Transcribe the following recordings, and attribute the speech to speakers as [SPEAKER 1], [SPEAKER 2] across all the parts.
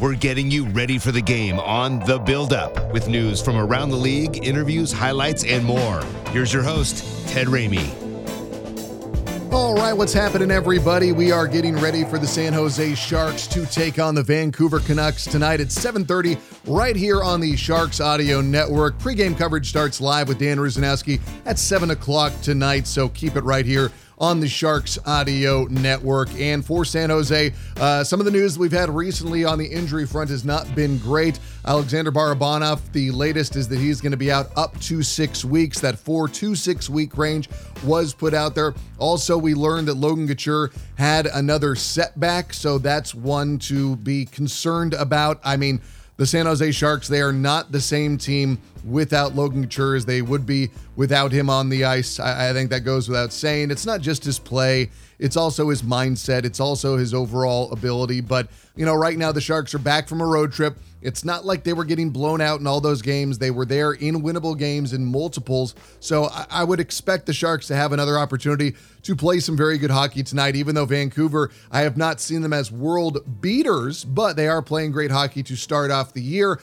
[SPEAKER 1] We're getting you ready for the game on The Build Up with news from around the league, interviews, highlights, and more. Here's your host, Ted Ramey.
[SPEAKER 2] All right, what's happening, everybody? We are getting ready for the San Jose Sharks to take on the Vancouver Canucks tonight at 7:30, right here on the Sharks Audio Network. Pre-game coverage starts live with Dan Rusanowsky at 7 o'clock tonight, so keep it right here on the Sharks Audio Network. And for San Jose, uh, some of the news we've had recently on the injury front has not been great. Alexander Barabanov, the latest is that he's going to be out up to six weeks. That four to six week range was put out there. Also, we learned that Logan Couture had another setback, so that's one to be concerned about. I mean, the San Jose Sharks, they are not the same team without Logan Couture as they would be without him on the ice. I, I, think that goes without saying. It's not just his play, it's also his mindset, it's also his overall ability. But, you know, right now the Sharks are back from a road trip. It's not like they were getting blown out in all those games. They were there in winnable games in multiples. So I, I, would expect the Sharks to have another opportunity to play some very good hockey tonight, even though Vancouver, I have not seen them as world beaters, but they are playing great hockey to start off the year.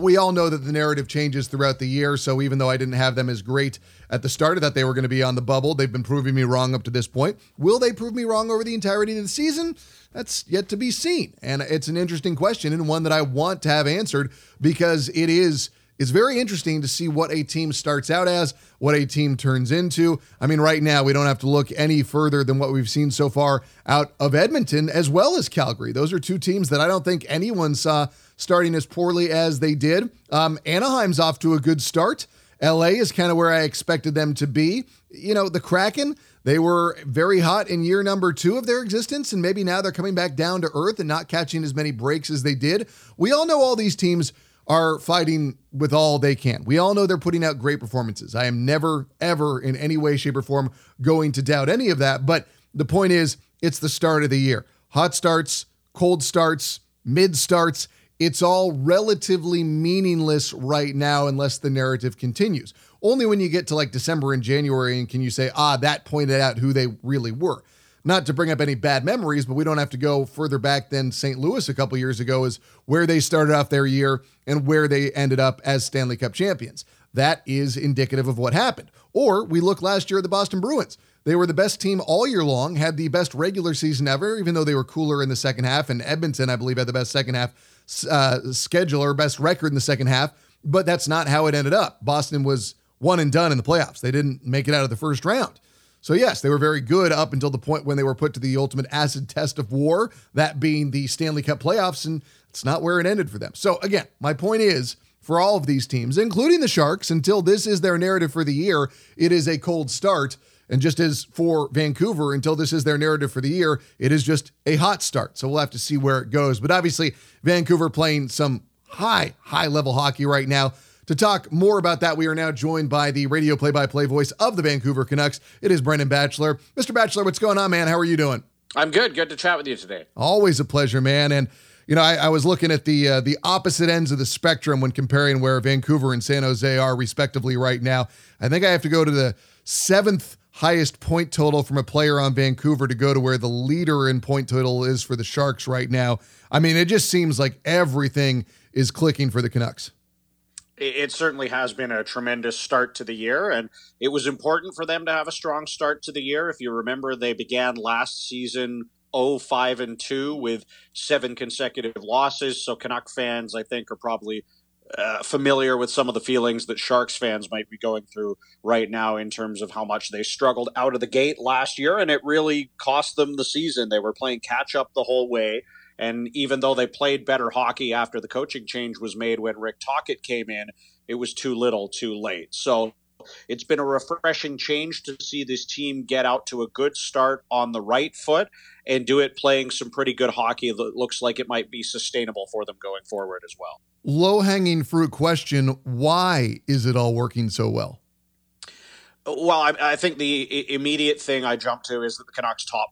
[SPEAKER 2] We all know that the narrative changes throughout the year. So even though I didn't have them as great at the start of that they were going to be on the bubble, they've been proving me wrong up to this point. Will they prove me wrong over the entirety of the season? That's yet to be seen. And it's an interesting question and one that I want to have answered because it is it's very interesting to see what a team starts out as, what a team turns into. I mean, right now, we don't have to look any further than what we've seen so far out of Edmonton as well as Calgary. Those are two teams that I don't think anyone saw starting as poorly as they did. Um, Anaheim's off to a good start. LA is kind of where I expected them to be. You know, the Kraken, they were very hot in year number two of their existence, and maybe now they're coming back down to earth and not catching as many breaks as they did. We all know all these teams are fighting with all they can. We all know they're putting out great performances. I am never, ever in any way, shape, or form going to doubt any of that. But the point is, it's the start of the year. Hot starts, cold starts, mid starts. It's all relatively meaningless right now unless the narrative continues. Only when you get to like December and January and can you say, ah, that pointed out who they really were. Not to bring up any bad memories, but we don't have to go further back than St. Louis a couple years ago, is where they started off their year and where they ended up as Stanley Cup champions. That is indicative of what happened. Or we look last year at the Boston Bruins. They were the best team all year long, had the best regular season ever, even though they were cooler in the second half. And Edmonton, I believe, had the best second half uh, schedule or best record in the second half. But that's not how it ended up. Boston was one and done in the playoffs. They didn't make it out of the first round. So, yes, they were very good up until the point when they were put to the ultimate acid test of war, that being the Stanley Cup playoffs. And it's not where it ended for them. So, again, my point is for all of these teams, including the Sharks, until this is their narrative for the year, it is a cold start. And just as for Vancouver, until this is their narrative for the year, it is just a hot start. So we'll have to see where it goes. But obviously, Vancouver playing some high, high level hockey right now. To talk more about that, we are now joined by the radio play by play voice of the Vancouver Canucks. It is Brendan Batchelor. Mr. Batchelor, what's going on, man? How are you doing?
[SPEAKER 3] I'm good. Good to chat with you today.
[SPEAKER 2] Always a pleasure, man. And you know, I, I, was looking at the uh, the opposite ends of the spectrum when comparing where Vancouver and San Jose are respectively right now. I think I have to go to the seventh highest point total from a player on Vancouver to go to where the leader in point total is for the Sharks right now. I mean, it just seems like everything is clicking for the Canucks.
[SPEAKER 3] It certainly has been a tremendous start to the year, and it was important for them to have a strong start to the year. If you remember, they began last season 0 5 and 2 with seven consecutive losses. So, Canuck fans, I think, are probably uh, familiar with some of the feelings that Sharks fans might be going through right now in terms of how much they struggled out of the gate last year, and it really cost them the season. They were playing catch up the whole way. And even though they played better hockey after the coaching change was made when Rick Tocchet came in, it was too little too late. So it's been a refreshing change to see this team get out to a good start on the right foot and do it playing some pretty good hockey that looks like it might be sustainable for them going forward as well.
[SPEAKER 2] Low hanging fruit question why is it all working so well?
[SPEAKER 3] Well, I, I think the immediate thing I jump to is that the Canucks' top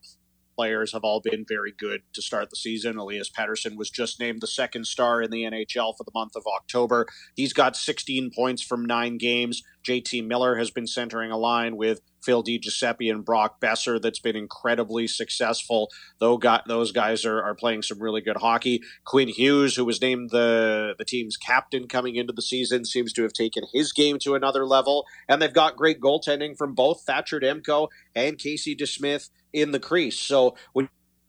[SPEAKER 3] players have all been very good to start the season. Elias Pettersson was just named the second star in the NHL for the month of October. He's got 16 points from nine games. JT Miller has been centering a line with Phil DiGiuseppe and Brock Boeser that's been incredibly successful. Though got, those guys are, are playing some really good hockey. Quinn Hughes, who was named the, the team's captain coming into the season, seems to have taken his game to another level. And they've got great goaltending from both Thatcher Demko and Casey DeSmith in the crease. So when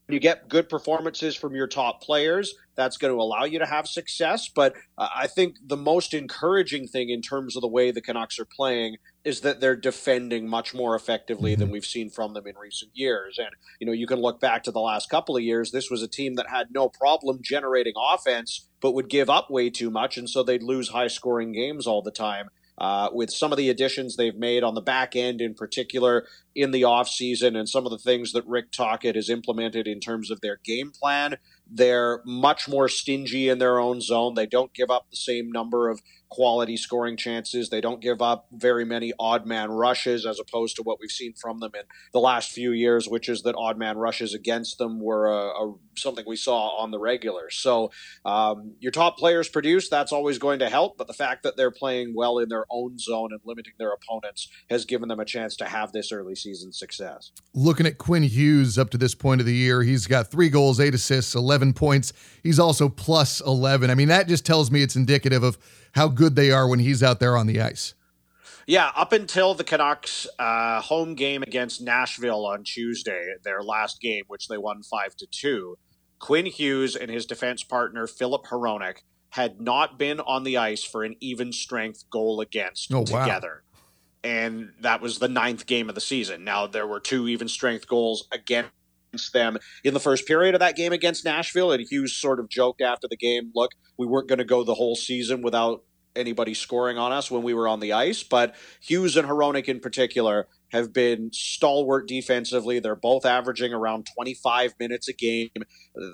[SPEAKER 3] you get good performances from your top players, that's going to allow you to have success. But uh, I think the most encouraging thing in terms of the way the Canucks are playing is that they're defending much more effectively than mm-hmm. we've seen from them in recent years. And, you know, you can look back to the last couple of years. This was a team that had no problem generating offense, but would give up way too much. And so they'd lose high scoring games all the time. Uh, with some of the additions they've made on the back end, in particular in the offseason, and some of the things that Rick Tocchet has implemented in terms of their game plan, they're much more stingy in their own zone. They don't give up the same number of quality scoring chances. They don't give up very many odd man rushes as opposed to what we've seen from them in the last few years, which is that odd man rushes against them were a, a, something we saw on the regular. So um, your top players produce, that's always going to help. But the fact that they're playing well in their own zone and limiting their opponents has given them a chance to have this early season success.
[SPEAKER 2] Looking at Quinn Hughes up to this point of the year, he's got three goals, eight assists, 11 points. He's also plus 11. I mean, that just tells me it's indicative of how good they are when he's out there on the ice.
[SPEAKER 3] Yeah, up until the Canucks' uh, home game against Nashville on Tuesday, their last game, which they won five to two, Quinn Hughes and his defense partner Filip Hronek had not been on the ice for an even strength goal against oh, together. Wow. And that was the ninth game of the season. Now there were two even strength goals against them in the first period of that game against Nashville. And Hughes sort of joked after the game, look, we weren't going to go the whole season without anybody scoring on us when we were on the ice. But Hughes and Hronek in particular have been stalwart defensively. They're both averaging around 25 minutes a game.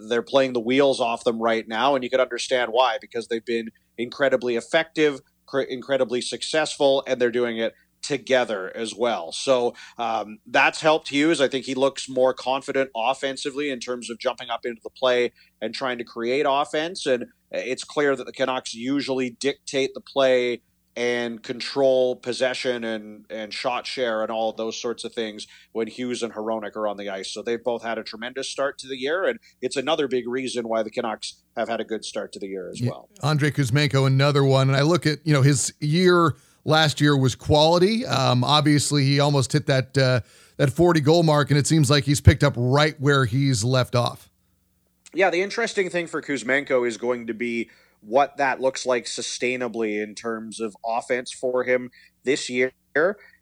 [SPEAKER 3] They're playing the wheels off them right now, and you can understand why because they've been incredibly effective, incredibly successful, and they're doing it together as well. So um, that's helped Hughes. I think he looks more confident offensively in terms of jumping up into the play and trying to create offense. And it's clear that the Canucks usually dictate the play and control possession and, and shot share and all those sorts of things when Hughes and Hronek are on the ice. So they've both had a tremendous start to the year, and it's another big reason why the Canucks have had a good start to the year as well.
[SPEAKER 2] Andrei Kuzmenko, another one. And I look at, you know, his year – last year was quality. Um, obviously, he almost hit that uh, that 40 goal mark, and it seems like he's picked up right where he's left off.
[SPEAKER 3] Yeah, the interesting thing for Kuzmenko is going to be what that looks like sustainably in terms of offense for him this year.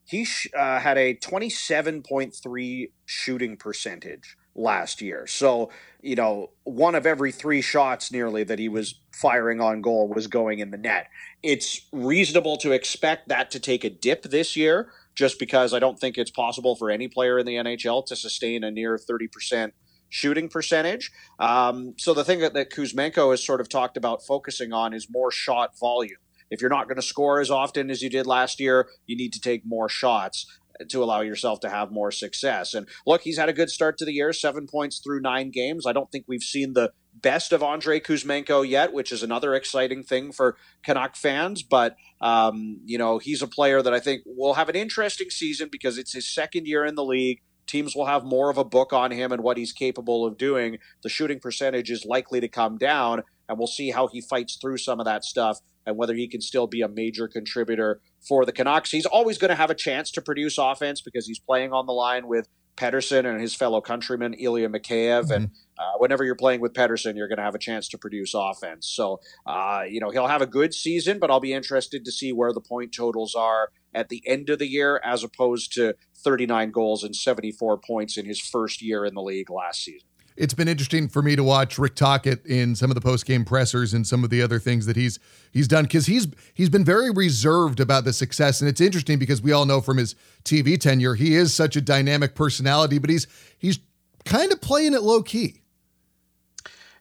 [SPEAKER 3] He sh- uh, had a 27.3 shooting percentage last year. So, you know, one of every three shots nearly that he was firing on goal was going in the net. It's reasonable to expect that to take a dip this year just because I don't think it's possible for any player in the NHL to sustain a near 30% shooting percentage. Um, so the thing that, that Kuzmenko has sort of talked about focusing on is more shot volume. If you're not going to score as often as you did last year, you need to take more shots to allow yourself to have more success. And look, he's had a good start to the year, seven points through nine games. I don't think we've seen the best of Andrei Kuzmenko yet, which is another exciting thing for Canuck fans. But, um, you know, he's a player that I think will have an interesting season because it's his second year in the league. Teams will have more of a book on him and what he's capable of doing. The shooting percentage is likely to come down, and we'll see how he fights through some of that stuff and whether he can still be a major contributor for the Canucks. He's always going to have a chance to produce offense because he's playing on the line with Pettersson and his fellow countryman Ilya Mikheyev. Mm-hmm. And uh, whenever you're playing with Pettersson, you're going to have a chance to produce offense. So, uh, you know, he'll have a good season, but I'll be interested to see where the point totals are at the end of the year as opposed to 39 goals and 74 points in his first year in the league last season.
[SPEAKER 2] It's been interesting for me to watch Rick Tocchet in some of the post game pressers and some of the other things that he's he's done because he's he's been very reserved about the success, and it's interesting because we all know from his TV tenure he is such a dynamic personality, but he's he's kind of playing it low key.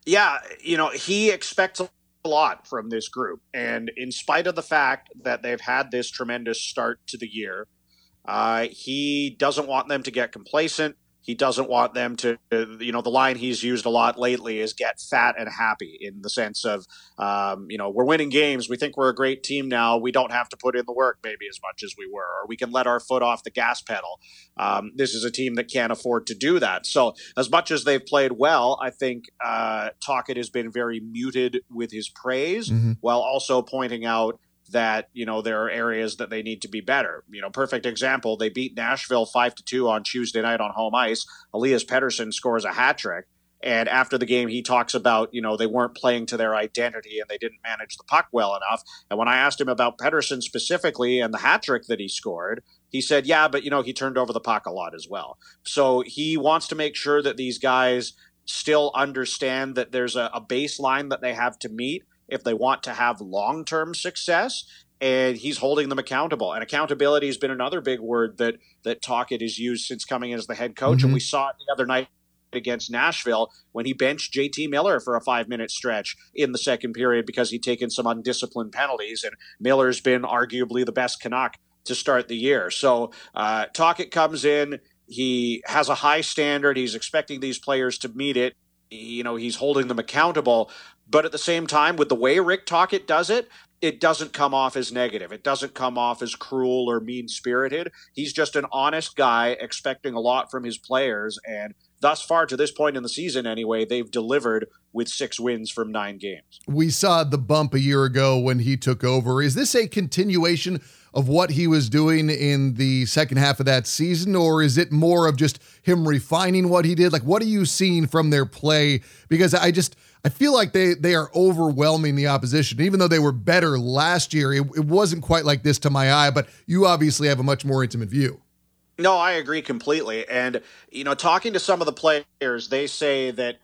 [SPEAKER 3] Yeah, you know he expects a lot from this group, and in spite of the fact that they've had this tremendous start to the year, uh, he doesn't want them to get complacent he doesn't want them to, you know, the line he's used a lot lately is get fat and happy in the sense of, um, you know, we're winning games. We think we're a great team now. We don't have to put in the work maybe as much as we were, or we can let our foot off the gas pedal. Um, this is a team that can't afford to do that. So, as much as they've played well, I think uh, Tocchet has been very muted with his praise mm-hmm. while also pointing out that you know there are areas that they need to be better. You know, perfect example: they beat Nashville five to two on Tuesday night on home ice. Elias Pettersson scores a hat trick, and after the game, he talks about you know they weren't playing to their identity and they didn't manage the puck well enough. And when I asked him about Pettersson specifically and the hat trick that he scored, he said, "Yeah, but you know he turned over the puck a lot as well." So he wants to make sure that these guys still understand that there's a, a baseline that they have to meet if they want to have long term success. And he's holding them accountable. And accountability has been another big word that that Tocchet has used since coming in as the head coach. Mm-hmm. And we saw it the other night against Nashville when he benched JT Miller for a five minute stretch in the second period because he'd taken some undisciplined penalties. And Miller's been arguably the best Canuck to start the year. So uh, Tocchet comes in. He has a high standard. He's expecting these players to meet it. You know, he's holding them accountable. But at the same time, with the way Rick Tocchet does it, it doesn't come off as negative. It doesn't come off as cruel or mean spirited. He's just an honest guy expecting a lot from his players. And thus far, to this point in the season anyway, they've delivered with six wins from nine games.
[SPEAKER 2] We saw the bump a year ago when he took over. Is this a continuation of what he was doing in the second half of that season, or is it more of just him refining what he did? Like, what are you seeing from their play? Because I just I feel like they they are overwhelming the opposition. Even though they were better last year, it, it wasn't quite like this to my eye. But you obviously have a much more intimate view.
[SPEAKER 3] No, I agree completely. And you know, talking to some of the players, they say that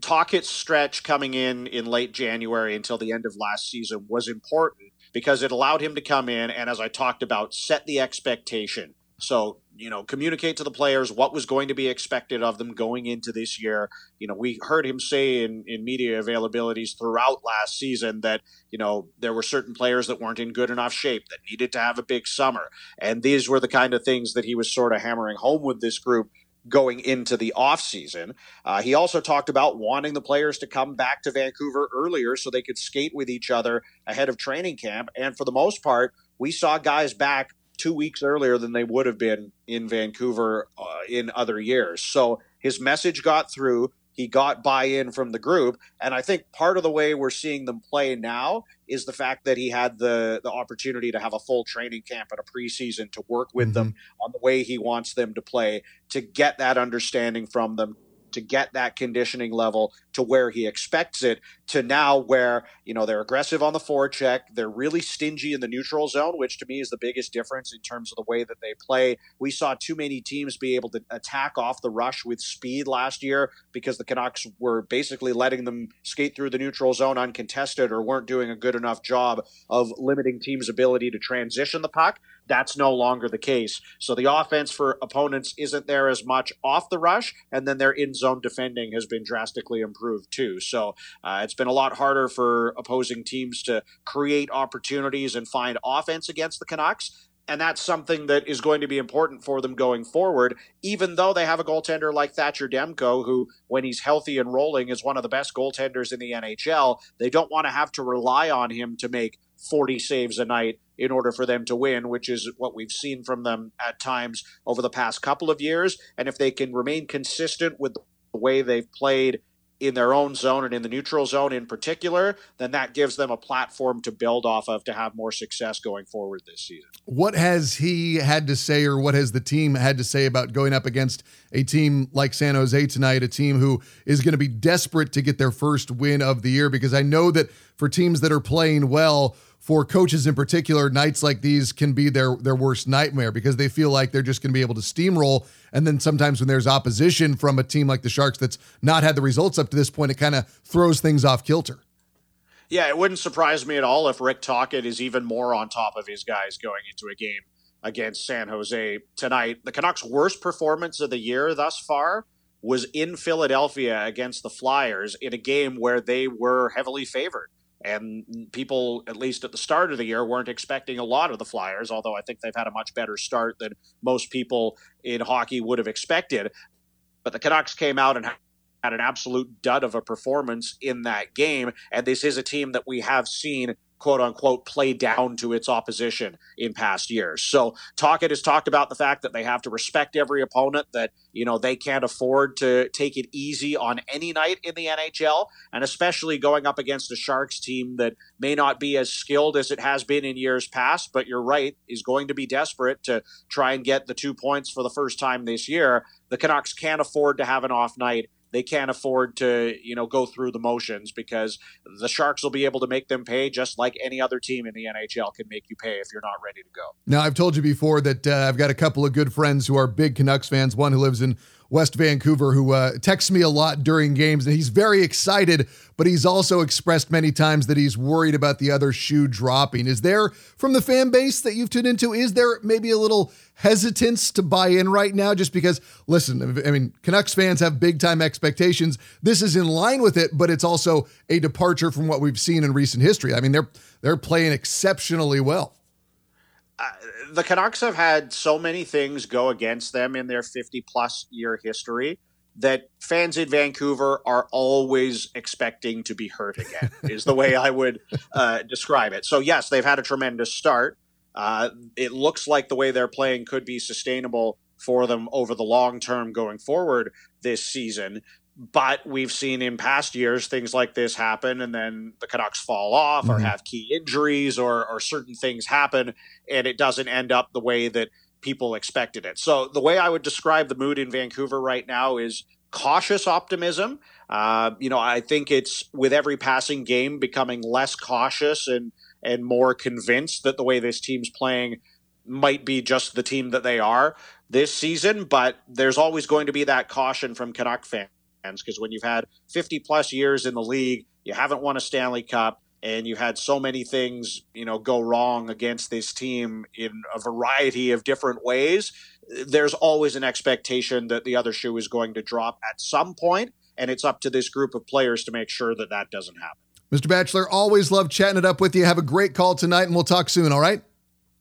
[SPEAKER 3] Tocchet's stretch coming in in late January until the end of last season was important because it allowed him to come in and, as I talked about, set the expectation so, you know, communicate to the players what was going to be expected of them going into this year. You know, we heard him say in, in media availabilities throughout last season that, you know, there were certain players that weren't in good enough shape that needed to have a big summer. And these were the kind of things that he was sort of hammering home with this group going into the offseason. Uh, he also talked about wanting the players to come back to Vancouver earlier so they could skate with each other ahead of training camp. And for the most part, we saw guys back two weeks earlier than they would have been in Vancouver uh, in other years. So his message got through. He got buy in from the group. And I think part of the way we're seeing them play now is the fact that he had the, the opportunity to have a full training camp and a preseason to work with mm-hmm. them on the way he wants them to play, to get that understanding from them, to get that conditioning level to where he expects it to now where you know they're aggressive on the forecheck they're really stingy in the neutral zone which to me is the biggest difference in terms of the way that they play. We saw too many teams be able to attack off the rush with speed last year because the canucks were basically letting them skate through the neutral zone uncontested or weren't doing a good enough job of limiting teams ability to transition the puck that's no longer the case. So the offense for opponents isn't there as much off the rush, and then their in zone defending has been drastically improved too. So uh, it's been a lot harder for opposing teams to create opportunities and find offense against the Canucks. And that's something that is going to be important for them going forward, even though they have a goaltender like Thatcher Demko, who, when he's healthy and rolling, is one of the best goaltenders in the NHL. They don't want to have to rely on him to make 40 saves a night in order for them to win, which is what we've seen from them at times over the past couple of years. And if they can remain consistent with the way they've played in their own zone and in the neutral zone in particular, then that gives them a platform to build off of to have more success going forward this season.
[SPEAKER 2] What has he had to say, or what has the team had to say about going up against a team like San Jose tonight, a team who is going to be desperate to get their first win of the year? Because I know that for teams that are playing well, for coaches in particular, nights like these can be their their worst nightmare because they feel like they're just going to be able to steamroll. And then sometimes when there's opposition from a team like the Sharks that's not had the results up to this point, it kind of throws things off kilter.
[SPEAKER 3] Yeah, it wouldn't surprise me at all if Rick Tocchet is even more on top of his guys going into a game against San Jose tonight. The Canucks' worst performance of the year thus far was in Philadelphia against the Flyers in a game where they were heavily favored. And people, at least at the start of the year, weren't expecting a lot of the Flyers, although I think they've had a much better start than most people in hockey would have expected. But the Canucks came out and had an absolute dud of a performance in that game. And this is a team that we have seen quote unquote play down to its opposition in past years. So Tocchet has talked about the fact that they have to respect every opponent, that you know they can't afford to take it easy on any night in the NHL, and especially going up against a Sharks team that may not be as skilled as it has been in years past, but you're right, is going to be desperate to try and get the two points for the first time this year. The Canucks can't afford to have an off night they can't afford to, you know, go through the motions because the Sharks will be able to make them pay just like any other team in the NHL can make you pay if you're not ready to go.
[SPEAKER 2] Now, I've told you before that uh, I've got a couple of good friends who are big Canucks fans, one who lives in West Vancouver, who uh, texts me a lot during games, and he's very excited, but he's also expressed many times that he's worried about the other shoe dropping. Is there, from the fan base that you've tuned into, is there maybe a little hesitance to buy in right now? Just because, listen, I mean, Canucks fans have big time expectations. This is in line with it, but it's also a departure from what we've seen in recent history. I mean, they're they're playing exceptionally well.
[SPEAKER 3] Uh, the Canucks have had so many things go against them in their 50 plus year history that fans in Vancouver are always expecting to be hurt again, is the way I would uh, describe it. So, yes, they've had a tremendous start. Uh, it looks like the way they're playing could be sustainable for them over the long term going forward this season. But we've seen in past years things like this happen, and then the Canucks fall off mm-hmm. or have key injuries or, or certain things happen, and it doesn't end up the way that people expected it. So, the way I would describe the mood in Vancouver right now is cautious optimism. Uh, you know, I think it's with every passing game becoming less cautious and and more convinced that the way this team's playing might be just the team that they are this season. But there's always going to be that caution from Canuck fans because when you've had 50 plus years in the league, you haven't won a Stanley Cup, and you had so many things, you know, go wrong against this team in a variety of different ways. There's always an expectation that the other shoe is going to drop at some point, and it's up to this group of players to make sure that that doesn't happen.
[SPEAKER 2] Mr. Batchelor, always love chatting it up with you. Have a great call tonight, and we'll talk soon, all right?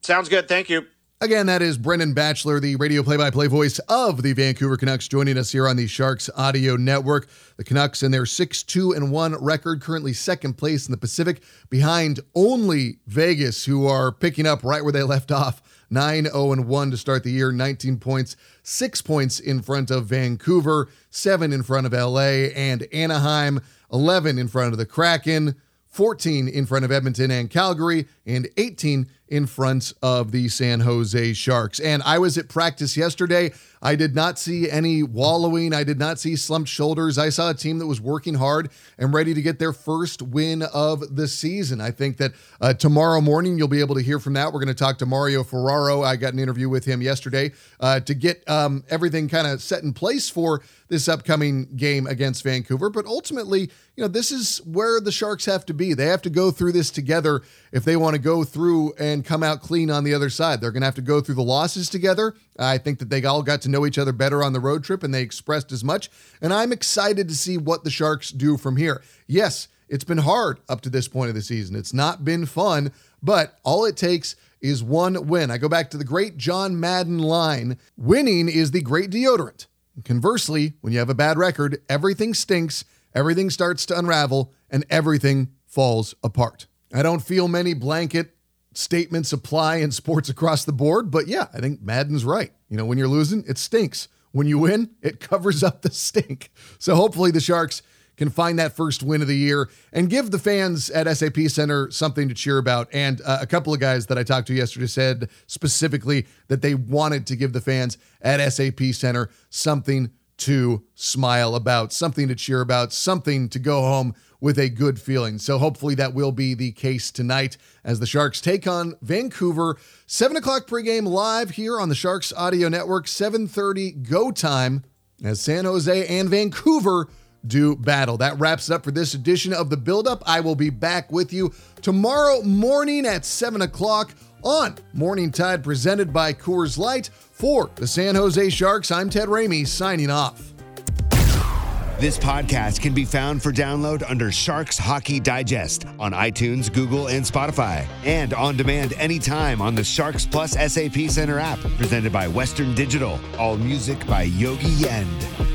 [SPEAKER 3] Sounds good. Thank you.
[SPEAKER 2] Again, that is Brendan Batchelor, the radio play by play voice of the Vancouver Canucks, joining us here on the Sharks Audio Network. The Canucks and their 6 2 and 1 record, currently second place in the Pacific, behind only Vegas, who are picking up right where they left off. 9 0 1 to start the year, 19 points, six points in front of Vancouver, seven in front of LA and Anaheim, 11 in front of the Kraken, 14 in front of Edmonton and Calgary, and 18 in front of the San Jose Sharks. And I was at practice yesterday. I did not see any wallowing. I did not see slumped shoulders. I saw a team that was working hard and ready to get their first win of the season. I think that uh, tomorrow morning you'll be able to hear from that. We're going to talk to Mario Ferraro. I got an interview with him yesterday uh, to get um, everything kind of set in place for this upcoming game against Vancouver. But ultimately, you know, this is where the Sharks have to be. They have to go through this together if they want to go through and come out clean on the other side. They're going to have to go through the losses together. I think that they all got to know each other better on the road trip and they expressed as much. And I'm excited to see what the Sharks do from here. Yes, it's been hard up to this point of the season. It's not been fun, but all it takes is one win. I go back to the great John Madden line winning is the great deodorant. Conversely, when you have a bad record, everything stinks, everything starts to unravel, and everything falls apart. I don't feel many blanket statements apply in sports across the board, but yeah, I think Madden's right. You know, when you're losing, it stinks. When you win, it covers up the stink. So hopefully the Sharks can find that first win of the year and give the fans at SAP Center something to cheer about. And uh, a couple of guys that I talked to yesterday said specifically that they wanted to give the fans at SAP Center something to smile about, something to cheer about, something to go home with a good feeling. So hopefully that will be the case tonight as the Sharks take on Vancouver. Seven o'clock pregame live here on the Sharks Audio Network. 7:30 go time as San Jose and Vancouver do battle. That wraps up for this edition of the Build Up. I will be back with you tomorrow morning at 7 o'clock on Morning Tide presented by Coors Light. For the San Jose Sharks, I'm Ted Ramey signing off.
[SPEAKER 1] This podcast can be found for download under Sharks Hockey Digest on iTunes, Google, and Spotify, and on demand anytime on the Sharks Plus SAP Center app, presented by Western Digital. All music by Yogi Yend.